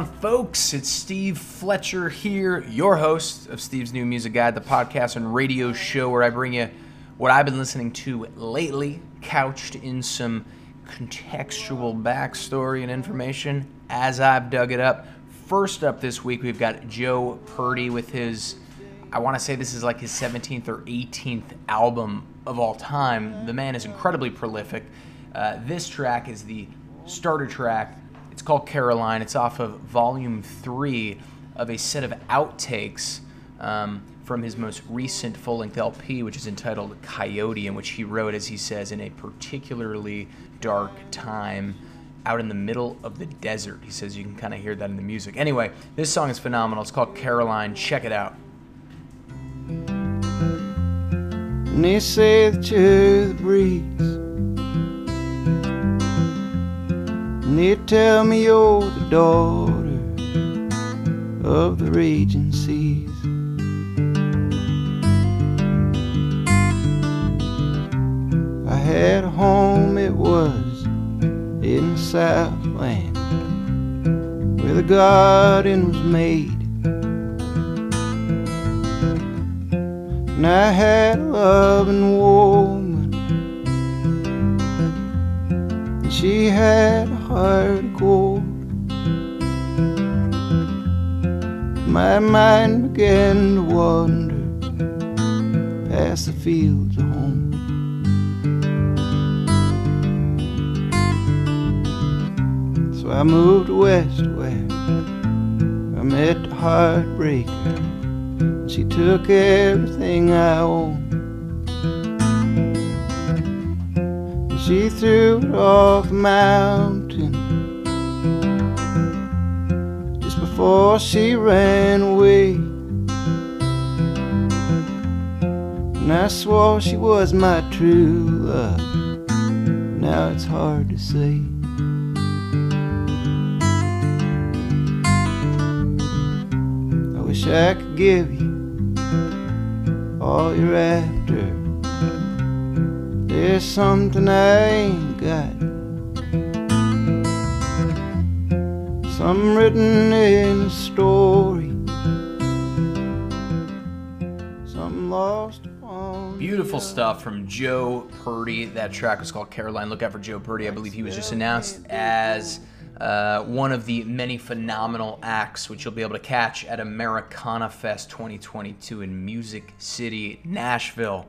on, folks? It's Steve Fletcher here, your host of Steve's New Music Guide, the podcast and radio show where I bring you what I've been listening to lately, couched in some contextual backstory and information as I've dug it up. First up this week, we've got Joe Purdy with his, I want to say this is like his 17th or 18th album of all time. The man is incredibly prolific. Uh, this track is the starter track. It's called Caroline. It's off of volume three of a set of outtakes um, from his most recent full length LP, which is entitled Coyote, in which he wrote, as he says, in a particularly dark time out in the middle of the desert. He says you can kind of hear that in the music. Anyway, this song is phenomenal. It's called Caroline. Check it out. And they the breeze. They tell me you're the daughter of the raging seas. I had a home, it was in Southland where the garden was made. And I had a loving woman, she had of gold. My mind began to wander past the fields of home. So I moved west where I met the heartbreaker. She took everything I owned. She threw it off the mountain just before she ran away. And I swore she was my true love. Now it's hard to say. I wish I could give you all you're after. There's something I ain't got. Some written in a story. Some lost Beautiful stuff from Joe Purdy. That track was called Caroline. Look out for Joe Purdy. I believe he was just announced as uh, one of the many phenomenal acts which you'll be able to catch at Americana Fest 2022 in Music City, Nashville.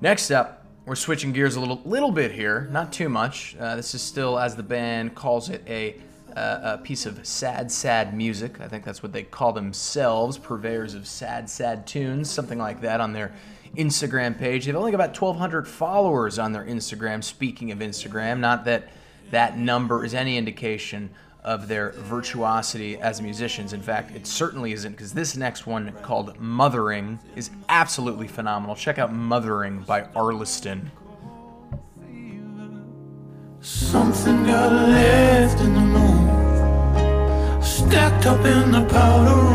Next up, we're switching gears a little little bit here, not too much. Uh, this is still, as the band calls it, a uh, a piece of sad, sad music. I think that's what they call themselves, purveyors of sad, sad tunes, something like that on their Instagram page. They've only got about 1,200 followers on their Instagram. Speaking of Instagram, not that that number is any indication of their virtuosity as musicians. In fact, it certainly isn't, because this next one called Mothering is absolutely phenomenal. Check out Mothering by Arliston. Something got left in the moon, stacked up in the powder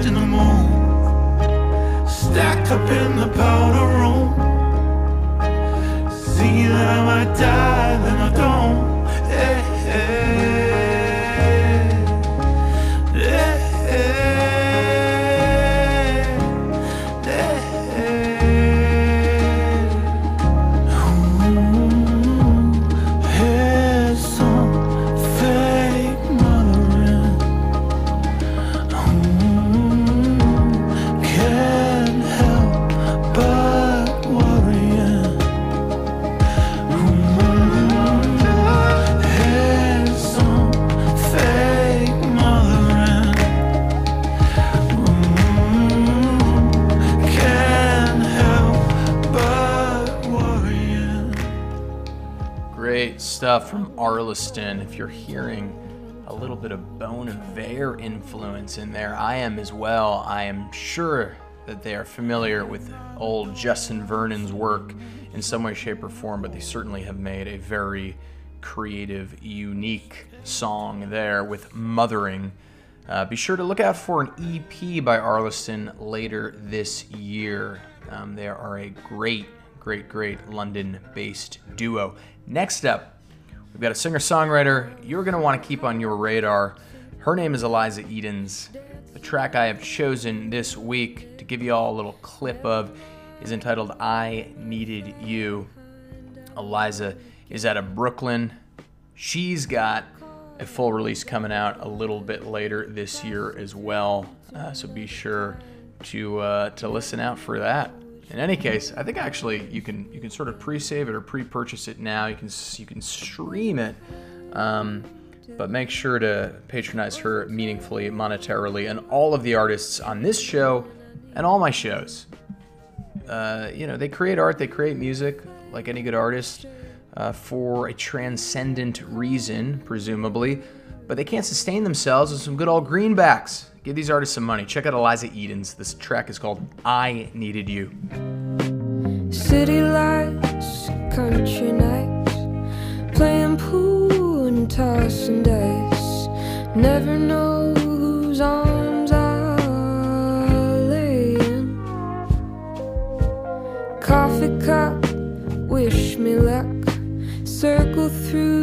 left in the moon, stacked up in the powder room. See that I might die, stuff from Arliston. If you're hearing a little bit of Bon Iver influence in there, I am as well. I am sure that they are familiar with old Justin Vernon's work in some way, shape, or form, but they certainly have made a very creative, unique song there with Mothering. Uh, be sure to look out for an EP by Arliston later this year. Um, they are a great, great, great London based duo. Next up, we've got a singer songwriter you're going to want to keep on your radar. Her name is Eliza Edens. The track I have chosen this week to give you all a little clip of is entitled I Needed You. Eliza is out of Brooklyn. She's got a full release coming out a little bit later this year as well. Uh, so be sure to uh, to listen out for that. In any case, I think actually you can you can sort of pre-save it or pre-purchase it now. You can you can stream it, um, but make sure to patronize her meaningfully monetarily and all of the artists on this show and all my shows. Uh, you know, they create art, they create music like any good artist uh, for a transcendent reason, presumably, but they can't sustain themselves with some good old greenbacks. Give these artists some money. Check out Eliza Edens. This track is called I Needed You. City lights, country nights, playing pool and tossing dice. Never know whose arms I'll lay in. Coffee cup, wish me luck. Circle through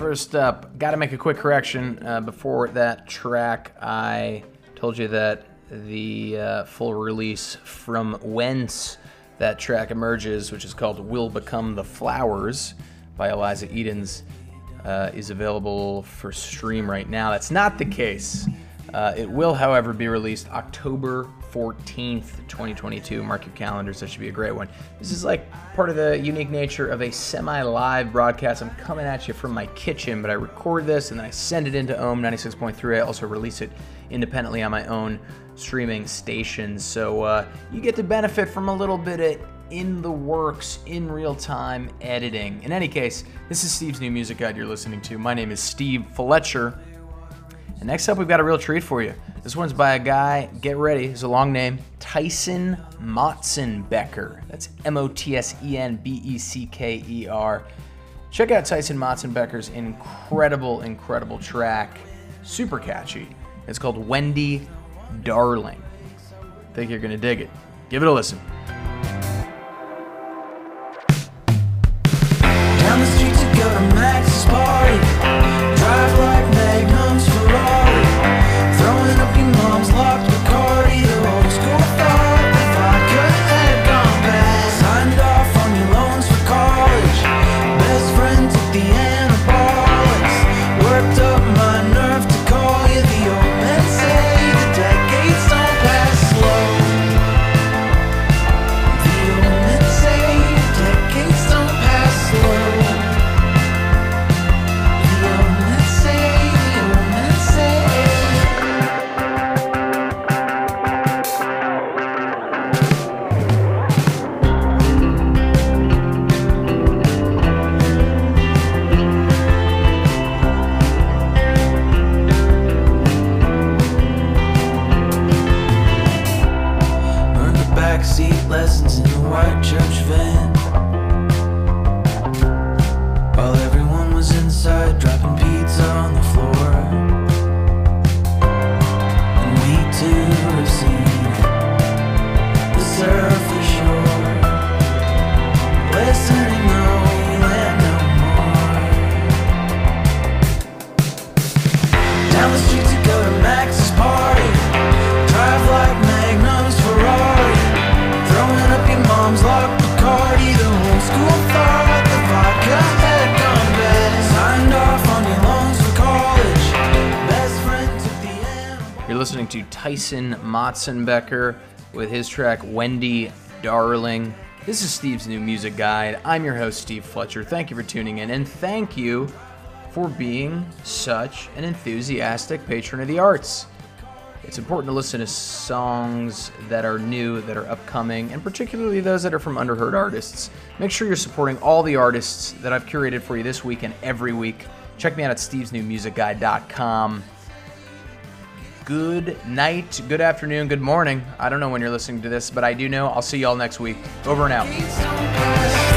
first up, got to make a quick correction. Uh, before that track, I told you that the uh, full release from whence that track emerges, which is called Will Become the Flowers by Eliza Edens, uh, is available for stream right now. That's not the case. Uh, it will, however, be released October 14th, 2022. Mark your calendars, that should be a great one. This is like part of the unique nature of a semi live broadcast. I'm coming at you from my kitchen, but I record this and then I send it into Ohm 96.3. I also release it independently on my own streaming stations. So uh, you get to benefit from a little bit of in the works, in real time editing. In any case, this is Steve's new music guide you're listening to. My name is Steve Fletcher. And next up, we've got a real treat for you. This one's by a guy, get ready, it's a long name, Tyson Motzenbecker. That's M O T S E N B E C K E R. Check out Tyson Motzenbecker's incredible, incredible track. Super catchy. It's called Wendy Darling. Think you're gonna dig it. Give it a listen. Listening to Tyson Motzenbecker with his track Wendy Darling. This is Steve's new music guide. I'm your host, Steve Fletcher. Thank you for tuning in, and thank you for being such an enthusiastic patron of the arts. It's important to listen to songs that are new, that are upcoming, and particularly those that are from underheard artists. Make sure you're supporting all the artists that I've curated for you this week and every week. Check me out at stevesnewmusicguide.com. Good night, good afternoon, good morning. I don't know when you're listening to this, but I do know. I'll see y'all next week. Over and out.